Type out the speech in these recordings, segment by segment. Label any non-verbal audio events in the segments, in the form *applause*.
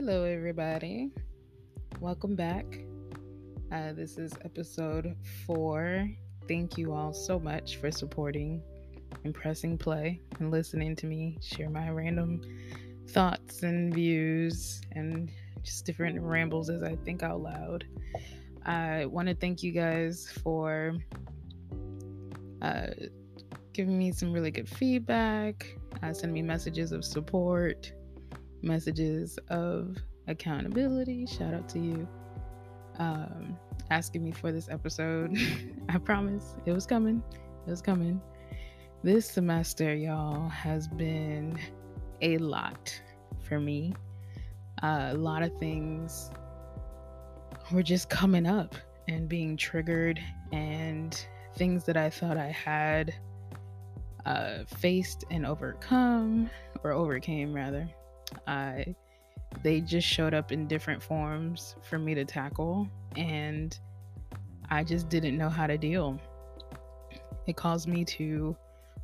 Hello, everybody. Welcome back. Uh, this is episode four. Thank you all so much for supporting and pressing play and listening to me share my random thoughts and views and just different rambles as I think out loud. I want to thank you guys for uh, giving me some really good feedback, uh, sending me messages of support messages of accountability. Shout out to you. Um, asking me for this episode. *laughs* I promise it was coming. It was coming. This semester, y'all, has been a lot for me. Uh, a lot of things were just coming up and being triggered, and things that I thought I had uh, faced and overcome, or overcame rather, I they just showed up in different forms for me to tackle and I just didn't know how to deal. It caused me to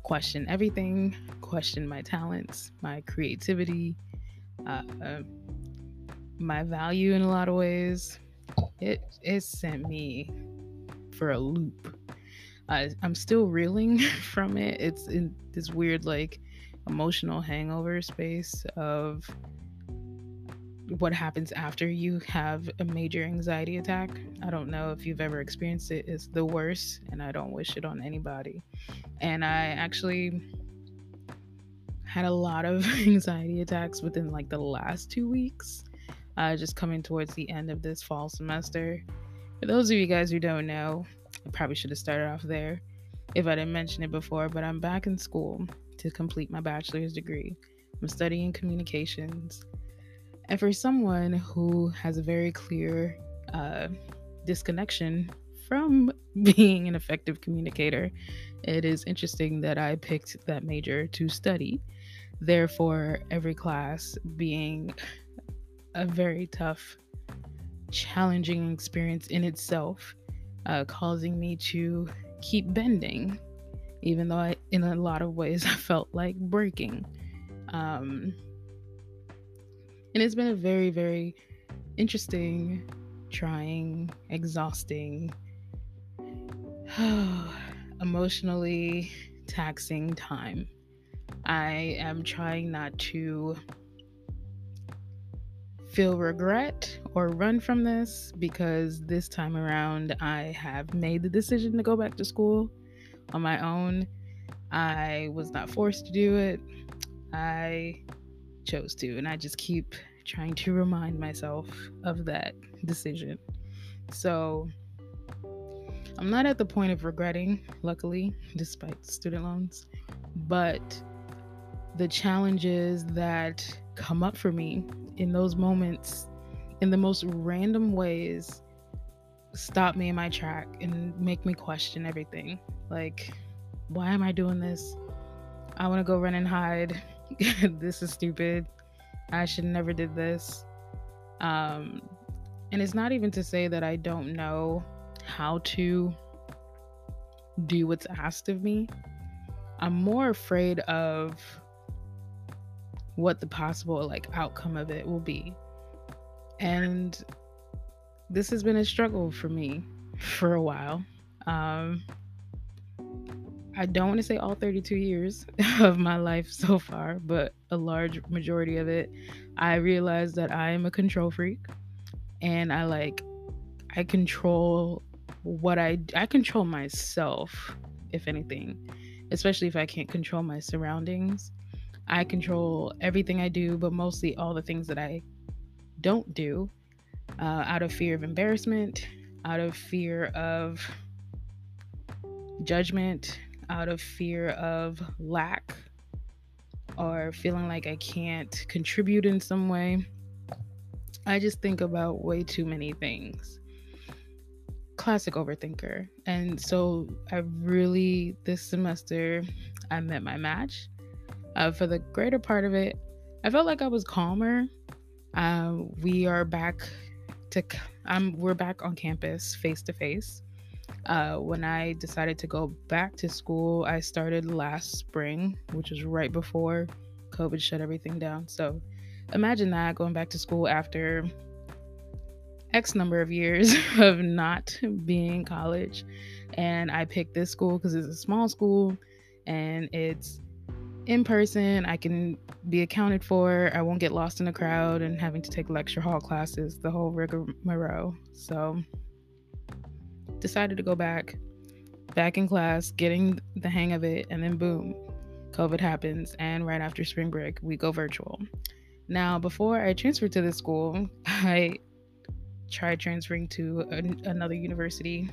question everything, question my talents, my creativity, uh, uh, my value in a lot of ways. It it sent me for a loop. Uh, I'm still reeling *laughs* from it. It's in this weird like emotional hangover space of what happens after you have a major anxiety attack. I don't know if you've ever experienced it. It's the worst, and I don't wish it on anybody. And I actually had a lot of *laughs* anxiety attacks within like the last two weeks, uh, just coming towards the end of this fall semester. For those of you guys who don't know, I probably should have started off there if I didn't mention it before, but I'm back in school to complete my bachelor's degree. I'm studying communications. And for someone who has a very clear uh, disconnection from *laughs* being an effective communicator, it is interesting that I picked that major to study. Therefore, every class being a very tough, challenging experience in itself, uh, causing me to keep bending even though I, in a lot of ways, *laughs* I felt like breaking. Um, and it's been a very, very interesting, trying, exhausting, *sighs* emotionally taxing time. I am trying not to feel regret or run from this because this time around I have made the decision to go back to school on my own. I was not forced to do it. I chose to, and I just keep trying to remind myself of that decision. So I'm not at the point of regretting, luckily, despite student loans, but the challenges that come up for me in those moments, in the most random ways, stop me in my track and make me question everything. Like, why am I doing this? I want to go run and hide. *laughs* this is stupid. I should never did this. Um, and it's not even to say that I don't know how to do what's asked of me. I'm more afraid of what the possible like outcome of it will be. And this has been a struggle for me for a while. Um, I don't want to say all 32 years *laughs* of my life so far, but a large majority of it, I realized that I am a control freak and I like, I control what I, I control myself, if anything, especially if I can't control my surroundings. I control everything I do, but mostly all the things that I don't do uh, out of fear of embarrassment, out of fear of judgment, out of fear of lack or feeling like I can't contribute in some way. I just think about way too many things. Classic overthinker. And so I really, this semester, I met my match. Uh, for the greater part of it, I felt like I was calmer. Uh, we are back to, I'm, we're back on campus face to face. Uh, when I decided to go back to school, I started last spring, which was right before COVID shut everything down. So imagine that going back to school after X number of years *laughs* of not being in college. And I picked this school because it's a small school and it's in person. I can be accounted for. I won't get lost in the crowd and having to take lecture hall classes, the whole rigmarole. So, decided to go back, back in class, getting the hang of it, and then boom, COVID happens. And right after spring break, we go virtual. Now, before I transferred to this school, *laughs* I tried transferring to an, another university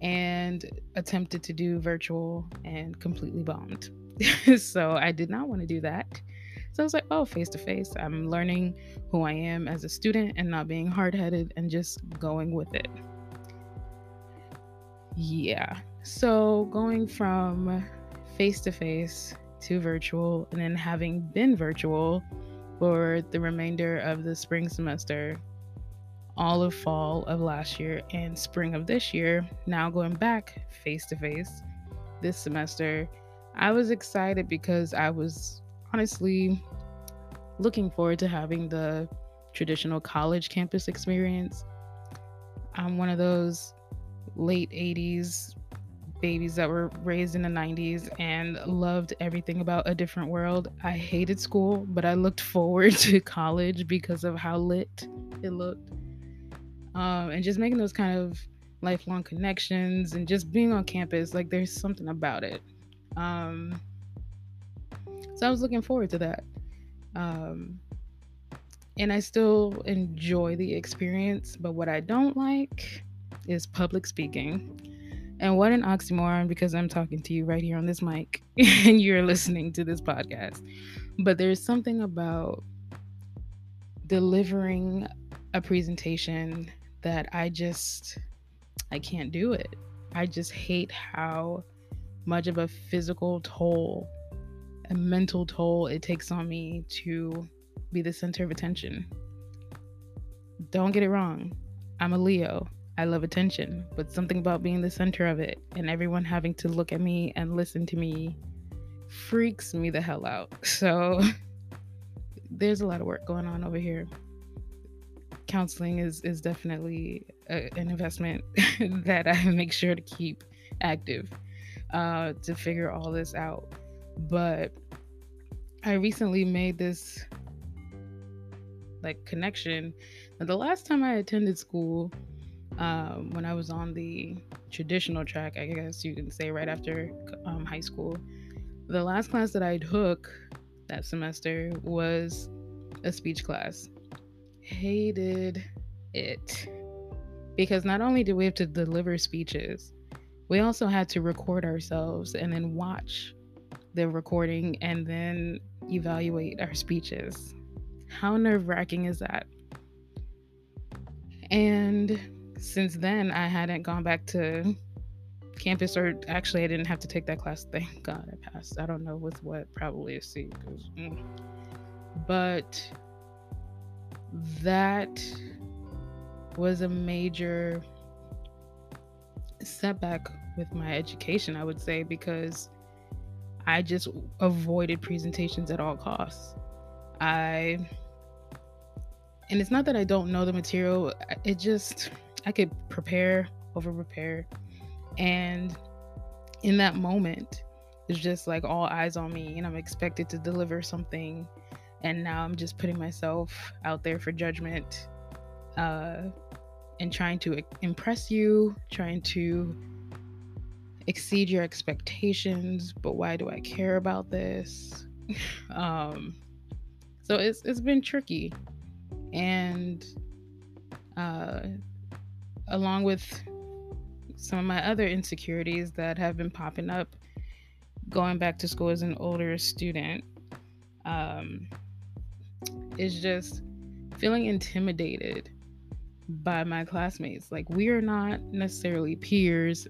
and attempted to do virtual and completely bombed. *laughs* so I did not want to do that. So I was like, oh, face to face. I'm learning who I am as a student and not being hard headed and just going with it. Yeah. So going from face to face to virtual and then having been virtual for the remainder of the spring semester all of fall of last year and spring of this year, now going back face to face this semester, I was excited because I was honestly looking forward to having the traditional college campus experience. I'm one of those late 80s babies that were raised in the 90s and loved everything about a different world. I hated school, but I looked forward *laughs* to college because of how lit it looked. Um, and just making those kind of lifelong connections and just being on campus like there's something about it. Um, so i was looking forward to that. Um, and i still enjoy the experience but what i don't like is public speaking and what an oxymoron because i'm talking to you right here on this mic *laughs* and you're listening to this podcast but there's something about delivering a presentation that I just I can't do it. I just hate how much of a physical toll, a mental toll it takes on me to be the center of attention. Don't get it wrong. I'm a Leo. I love attention, but something about being the center of it and everyone having to look at me and listen to me freaks me the hell out. *laughs* So there's a lot of work going on over here counseling is is definitely a, an investment *laughs* that I make sure to keep active uh, to figure all this out. But I recently made this like connection. the last time I attended school, um, when I was on the traditional track, I guess you can say right after um, high school, the last class that I took that semester was a speech class hated it because not only did we have to deliver speeches, we also had to record ourselves and then watch the recording and then evaluate our speeches. How nerve wracking is that? And since then, I hadn't gone back to campus, or actually, I didn't have to take that class. Thank God I passed. I don't know with what, probably a C. Mm. But that was a major setback with my education, I would say, because I just avoided presentations at all costs. I, and it's not that I don't know the material, it just, I could prepare, over prepare. And in that moment, it's just like all eyes on me, and I'm expected to deliver something. And now i'm just putting myself out there for judgment uh, and trying to impress you trying to exceed your expectations. But why do i care about this? *laughs* Um, so it's, it's been tricky. And uh, along with some of my other insecurities that have been popping up going back to school as an older student um, is just feeling intimidated by my classmates. Like, we are not necessarily peers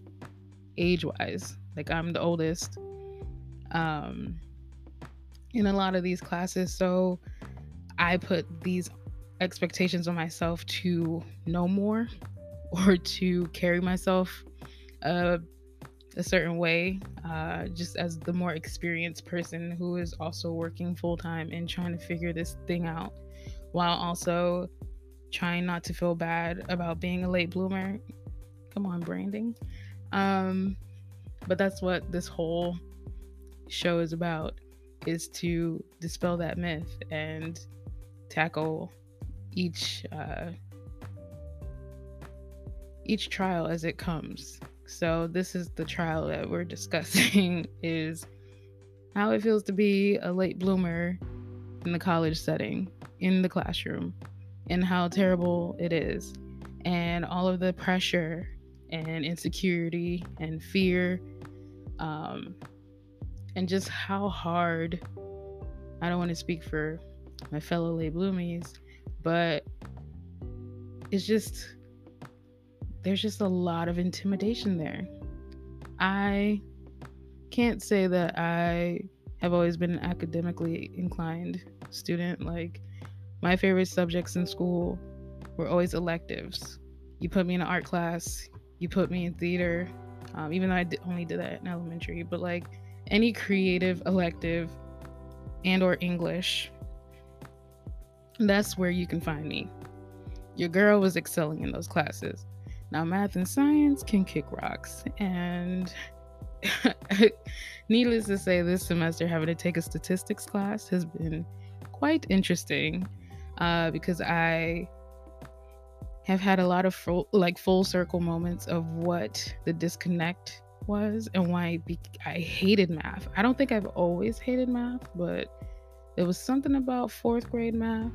age wise. Like, I'm the oldest um, in a lot of these classes. So, I put these expectations on myself to know more or to carry myself a, a certain way, uh, just as the more experienced person who is also working full time and trying to figure this thing out while also trying not to feel bad about being a late bloomer. Come on, branding. Um, but that's what this whole show is about is to dispel that myth and tackle each uh, each trial as it comes. So this is the trial that we're *laughs* discussing is how it feels to be a late bloomer in the college setting, in the classroom, and how terrible it is, and all of the pressure and insecurity and fear, um, and just how hard. I don't want to speak for my fellow late bloomies, but it's just there's just a lot of intimidation there. I can't say that I have always been an academically inclined student. Like, my favorite subjects in school were always electives. You put me in an art class, you put me in theater, um, even though I only did that in elementary, but like any creative elective and or English, that's where you can find me. Your girl was excelling in those classes. Now, math and science can kick rocks. And *laughs* needless to say, this semester having to take a statistics class has been quite interesting uh, because I have had a lot of full, like full circle moments of what the disconnect was and why I, hated math. I don't think I've always hated math, but it was something about fourth grade math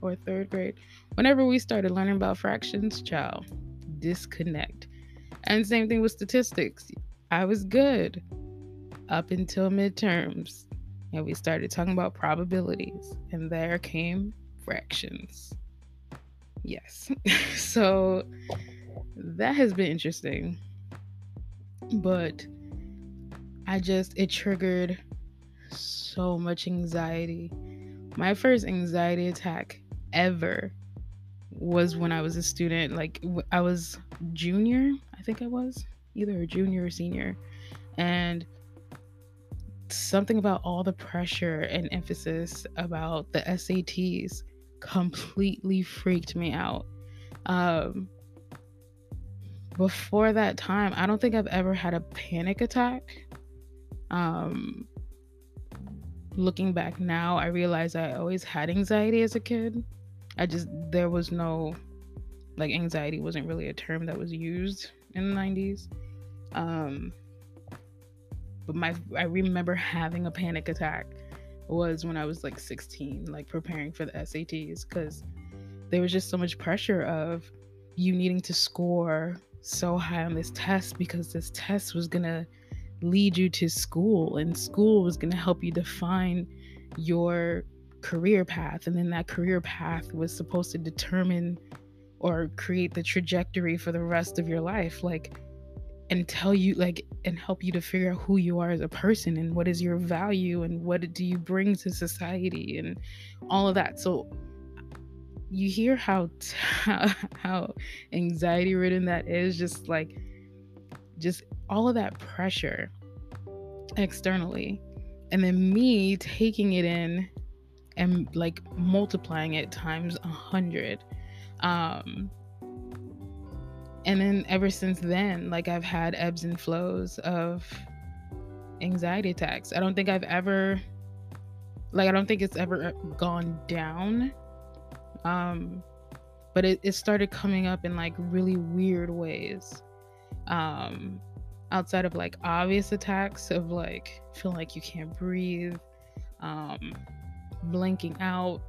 or third grade, whenever we started learning about fractions, child, disconnect. And same thing with statistics. I was good up until midterms. And we started talking about probabilities. And there came fractions. Yes. *laughs* so that has been interesting. But I just, it triggered so much anxiety. My first anxiety attack ever was when I was a student. Like I was junior, I think I was either a junior or senior, and something about all the pressure and emphasis about the SATs completely freaked me out. Um, before that time, I don't think I've ever had a panic attack. Um, looking back now, I realize I always had anxiety as a kid. I just, there was no, like, anxiety wasn't really a term that was used in the 90s. Um, but my, I remember having a panic attack was when I was like 16, like preparing for the SATs, because there was just so much pressure of you needing to score so high on this test because this test was gonna lead you to school and school was going to help you define your career path and then that career path was supposed to determine or create the trajectory for the rest of your life like and tell you like and help you to figure out who you are as a person and what is your value and what do you bring to society and all of that. So you hear how *laughs* how anxiety ridden that is just like just all of that pressure externally and then me taking it in and like multiplying it times a hundred. Um and then ever since then like i've had ebbs and flows of anxiety attacks. I don't think i've ever like i don't think it's ever gone down. Um but it, it started coming up in like really weird ways. Um outside of like obvious attacks of like feeling like you can't breathe um blanking out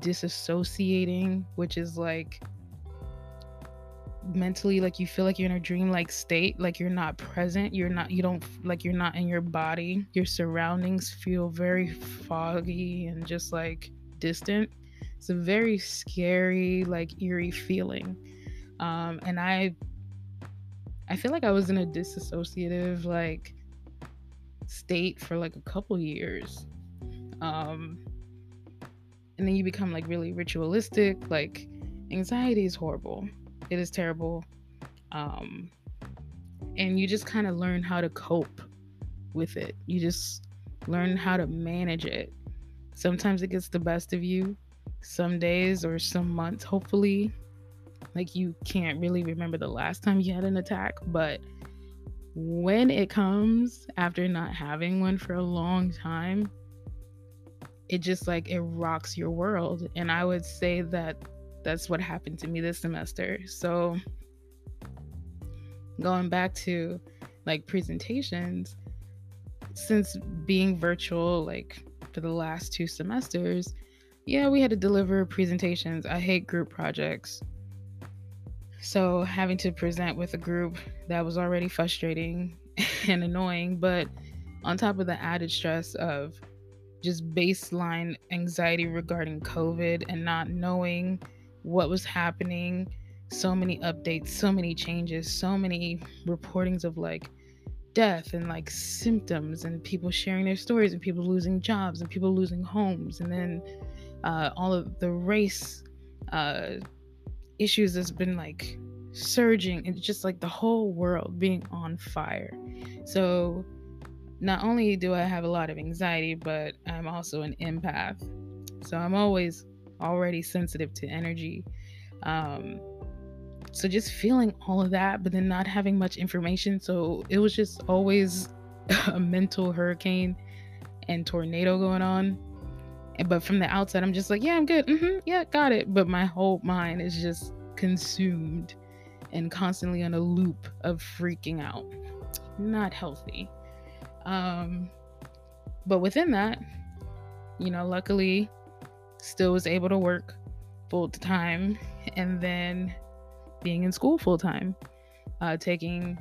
disassociating which is like mentally like you feel like you're in a dream-like state like you're not present you're not you don't like you're not in your body. Your surroundings feel very foggy and just like distant. It's a very scary like eerie feeling. Um and i I feel like I was in a disassociative like state for like a couple years. Um and then you become like really ritualistic, like anxiety is horrible. It is terrible. Um and you just kind of learn how to cope with it. You just learn how to manage it. Sometimes it gets the best of you. Some days or some months, hopefully, like you can't really remember the last time you had an attack, but when it comes after not having one for a long time, it just like it rocks your world. And I would say that that's what happened to me this semester. So going back to like presentations, since being virtual like for the last two semesters, yeah, we had to deliver presentations. I hate group projects. So having to present with a group that was already frustrating *laughs* and annoying, but on top of the added stress of just baseline anxiety regarding COVID and not knowing what was happening, so many updates, so many changes, so many reportings of like death and like symptoms and people sharing their stories and people losing jobs and people losing homes. And then uh, all of the race uh, issues has been like surging and just like the whole world being on fire. So not only do i have a lot of anxiety but i'm also an empath so i'm always already sensitive to energy um, so just feeling all of that, but then not having much information. So it was just always *laughs* a mental hurricane and tornado going on. But from the outside, I'm just like, yeah, I'm good. Mm-hmm, yeah, got it. But my whole mind is just consumed and constantly on a loop of freaking out. Not healthy. Um, but within that, you know, luckily, still was able to work full time. And then being in school full time, uh, taking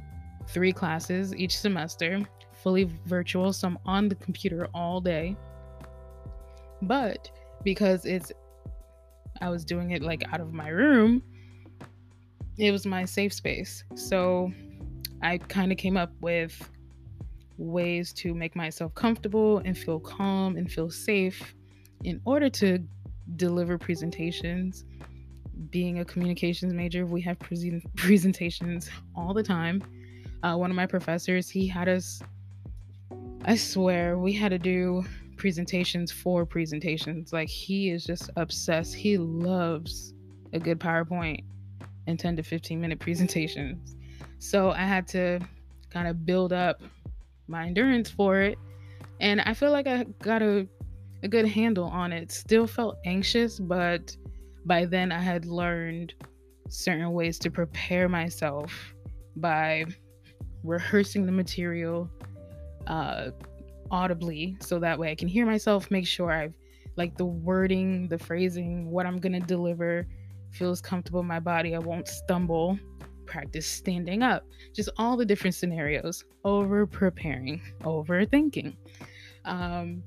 three classes each semester, fully virtual, so I'm on the computer all day. But because it's, I was doing it like out of my room, it was my safe space. So I kind of came up with ways to make myself comfortable and feel calm and feel safe in order to deliver presentations being a communications major, we have pre- *laughs* presentations all the time. Uh, one of my professors, he had us, I swear, we had to do presentations for presentations. Like, he is just obsessed. He loves a good PowerPoint and 10 to 15 minute *laughs* presentations. So I had to kind of build up my endurance for it. And I feel like I got a, a good handle on it. Still felt anxious, but by then I had learned certain ways to prepare myself by rehearsing the material uh, audibly so that way I can hear myself, make sure I've like the wording, the phrasing, what I'm gonna deliver feels comfortable in my body. I won't stumble. Practice standing up. Just all the different scenarios. Over preparing, overthinking. Um,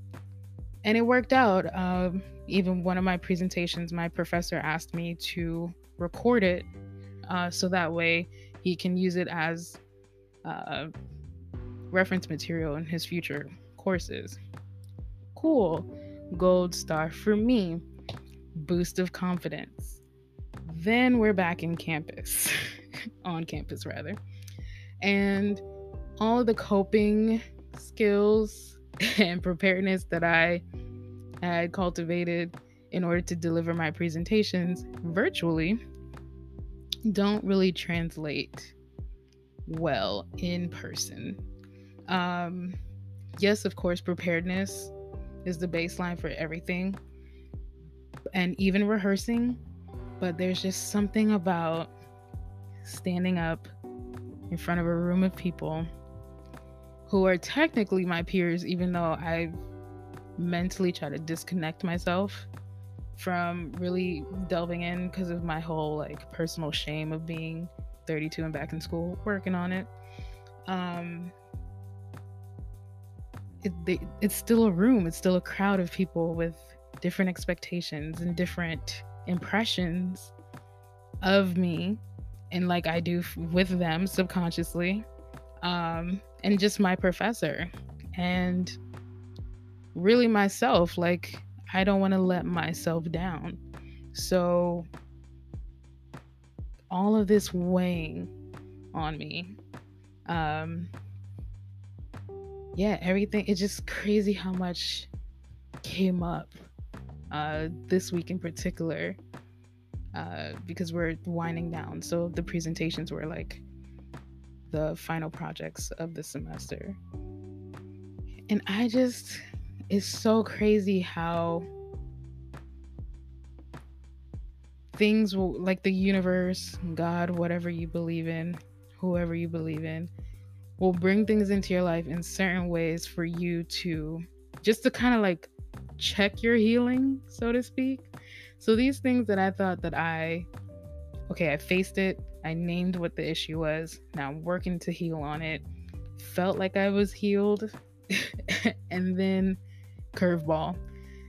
and it worked out. Um, even one of my presentations, my professor asked me to record it uh, so that way he can use it as uh, reference material in his future courses. Cool. Gold star for me. Boost of confidence. Then we're back in campus, *laughs* on campus rather. And all the coping skills *laughs* and preparedness that I had cultivated in order to deliver my presentations virtually don't really translate well in person. Um, yes, of course, preparedness is the baseline for everything, and even rehearsing, but there's just something about standing up in front of a room of people who are technically my peers, even though I mentally try to disconnect myself from really delving in because of my whole like personal shame of being 32 and back in school, working on it. Um, it, they, it's still a room, it's still a crowd of people with different expectations and different impressions of me and like I do with them subconsciously um, and just my professor and really myself. Like, I don't want to let myself down. So, all of this weighing on me, Um, yeah, everything. It's just crazy how much came up uh, this week in particular uh, because we're winding down. So the presentations were like the final projects of the semester. And I just, it's so crazy how things will, like the universe, God, whatever you believe in, whoever you believe in, will bring things into your life in certain ways for you to just to kind of like check your healing, so to speak. So these things that I thought that I okay, I faced it, I named what the issue was. Now I'm working to heal on it. Felt like I was healed. *laughs* and then curveball.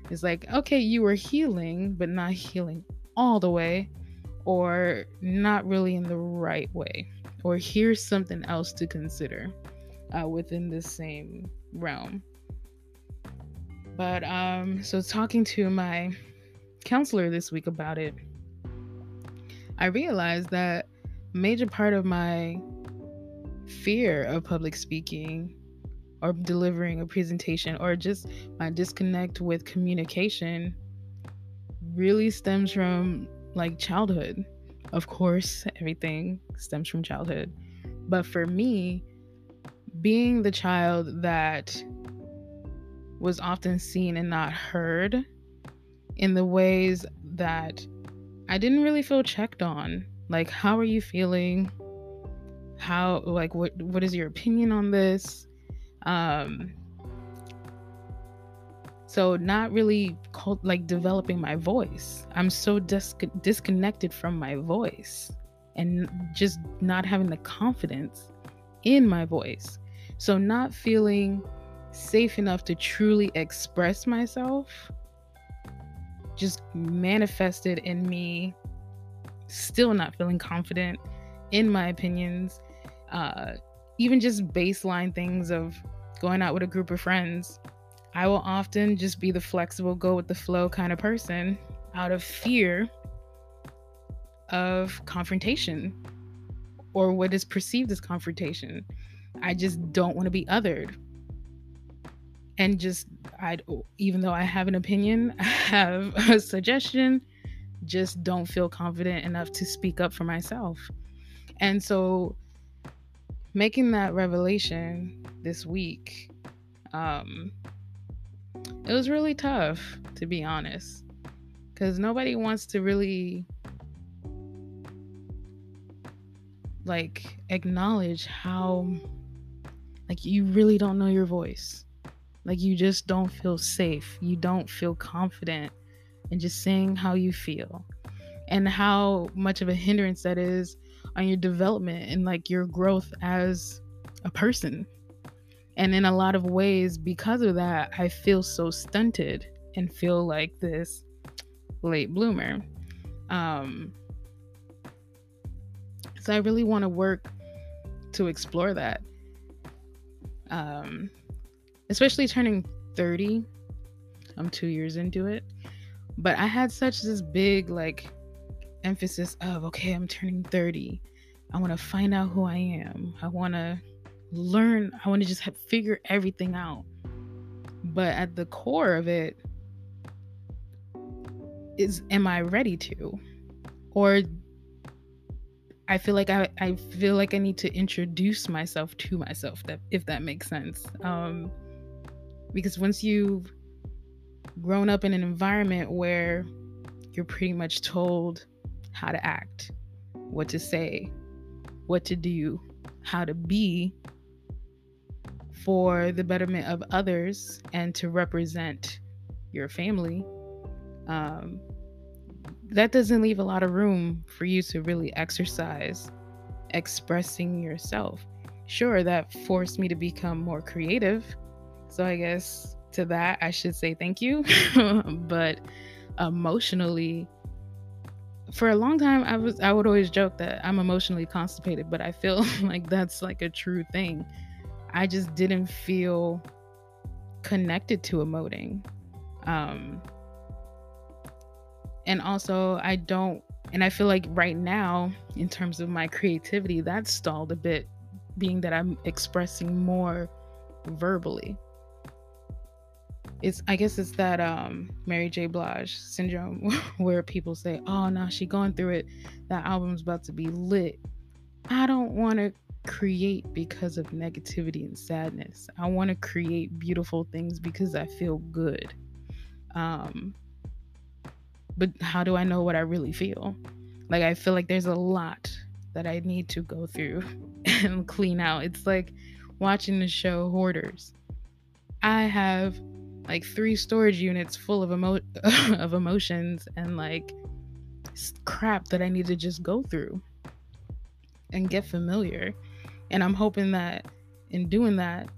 It's like, okay, you were healing, but not healing all the way, or not really in the right way. Or here's something else to consider uh, within the same realm. But um, so talking to my counselor this week about it, I realized that major part of my fear of public speaking or delivering a presentation or just my disconnect with communication really stems from like childhood. Of course, everything stems from childhood. But for me, being the child that was often seen and not heard in the ways that I didn't really feel checked on. Like, how are you feeling? How, like, what, what is your opinion on this? Um, so not really cult, like developing my voice. I'm so dis- disconnected from my voice and just not having the confidence in my voice. So not feeling safe enough to truly express myself just manifested in me still not feeling confident in my opinions uh, even just baseline things of going out with a group of friends. I will often just be the flexible go with the flow kind of person out of fear of confrontation or what is perceived as confrontation. I just don't want to be othered and just I even though I have an opinion, *laughs* I have a suggestion, just don't feel confident enough to speak up for myself. And so making that revelation this week um it was really tough to be honest cuz nobody wants to really like acknowledge how like you really don't know your voice like you just don't feel safe. You don't feel confident in just saying how you feel and how much of a hindrance that is on your development and like your growth as a person. And in a lot of ways, because of that, I feel so stunted and feel like this late bloomer. Um, so I really want to work to explore that. Um, especially turning 30. I'm two years into it. But I had such this big, like, emphasis of, okay, I'm turning 30. I want to find out who I am. I want to learn. I want to just have, figure everything out. But at the core of it is, am I ready to? Or I feel like I, I feel like I need to introduce myself to myself that if that makes sense. Um because once you've grown up in an environment where you're pretty much told how to act, what to say, what to do, how to be for the betterment of others and to represent your family, um, that doesn't leave a lot of room for you to really exercise expressing yourself. Sure, that forced me to become more creative so I guess to that, I should say thank you. *laughs* but emotionally, for a long time, I was I would always joke that I'm emotionally constipated, but I feel *laughs* like that's like a true thing. I just didn't feel connected to emoting. Um, and also, I don't, and I feel like right now, in terms of my creativity, that's stalled a bit being that I'm expressing more verbally. It's I guess it's that um Mary J. Blige syndrome *laughs* where people say, Oh no, she going through it. That album's about to be lit. I don't want to create because of negativity and sadness. I want to create beautiful things because I feel good. Um but how do I know what I really feel? Like I feel like there's a lot that I need to go through *laughs* and clean out. It's like watching the show Hoarders. I have like three storage units full of emo- *laughs* of emotions and like crap that I need to just go through and get familiar. And I'm hoping that in doing that,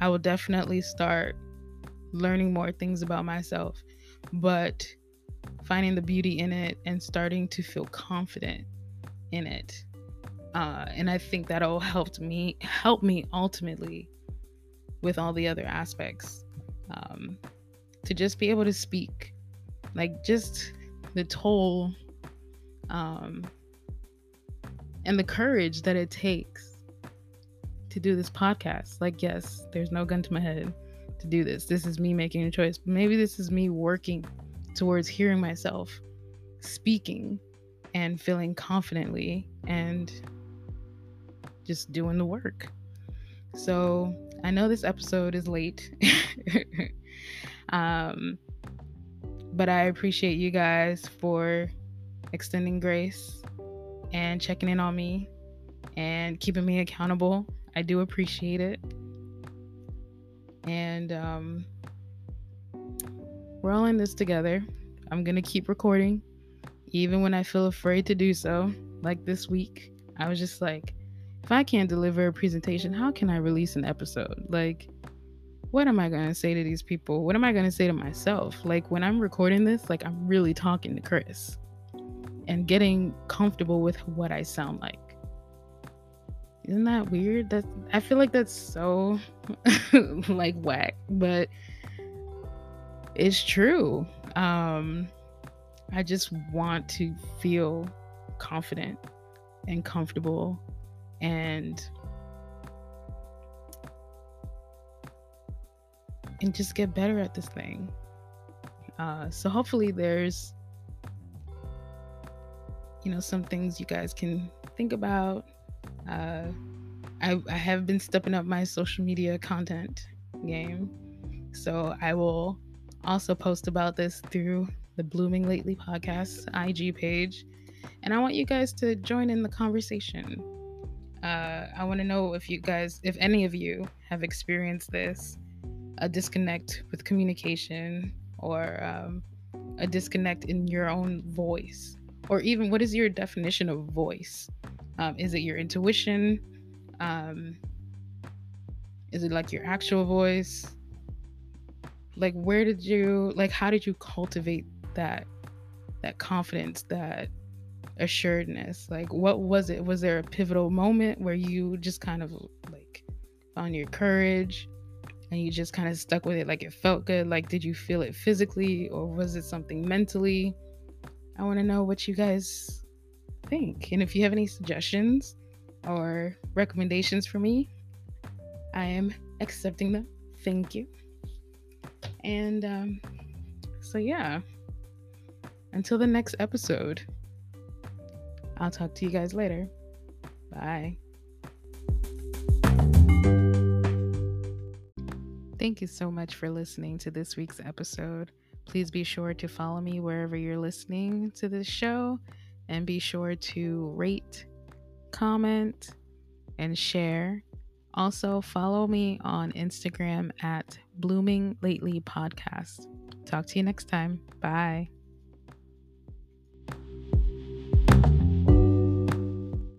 I will definitely start learning more things about myself, but finding the beauty in it and starting to feel confident in it. Uh, and I think that'll helped me help me ultimately with all the other aspects um, to just be able to speak, like just the toll um, and the courage that it takes to do this podcast. Like, yes, there's no gun to my head to do this. This is me making a choice. Maybe this is me working towards hearing myself speaking and feeling confidently and just doing the work. So I know this episode is late. *laughs* um, but I appreciate you guys for extending grace and checking in on me and keeping me accountable. I do appreciate it. And um, we're all in this together. I'm going to keep recording, even when I feel afraid to do so. Like this week, I was just like, if I can't deliver a presentation, how can I release an episode? Like, what am I going to say to these people? What am I going to say to myself? Like, when I'm recording this, like, I'm really talking to Chris and getting comfortable with what I sound like. Isn't that weird? That I feel like that's so *laughs* like whack, but it's true. Um I just want to feel confident and comfortable and and just get better at this thing. Uh, so hopefully there's you know some things you guys can think about. Uh, I, I have been stepping up my social media content game, so I will also post about this through the Blooming Lately podcast IG page, and I want you guys to join in the conversation. Uh, I want to know if you guys, if any of you have experienced this, a disconnect with communication or um, a disconnect in your own voice, or even what is your definition of voice? Um, is it your intuition? Um, is it like your actual voice? Like, where did you, like, how did you cultivate that, that confidence, that assuredness? Like, what was it? Was there a pivotal moment where you just kind of like found your courage and you just kind of stuck with it? Like, it felt good? Like, did you feel it physically or was it something mentally? I want to know what you guys think. And if you have any suggestions or recommendations for me, I am accepting them. Thank you. And um, so, yeah, until the next episode. I'll talk to you guys later. Bye. Thank you so much for listening to this week's episode. Please be sure to follow me wherever you're listening to this show and be sure to rate, comment, and share. Also, follow me on Instagram at Blooming Lately Podcast. Talk to you next time. Bye.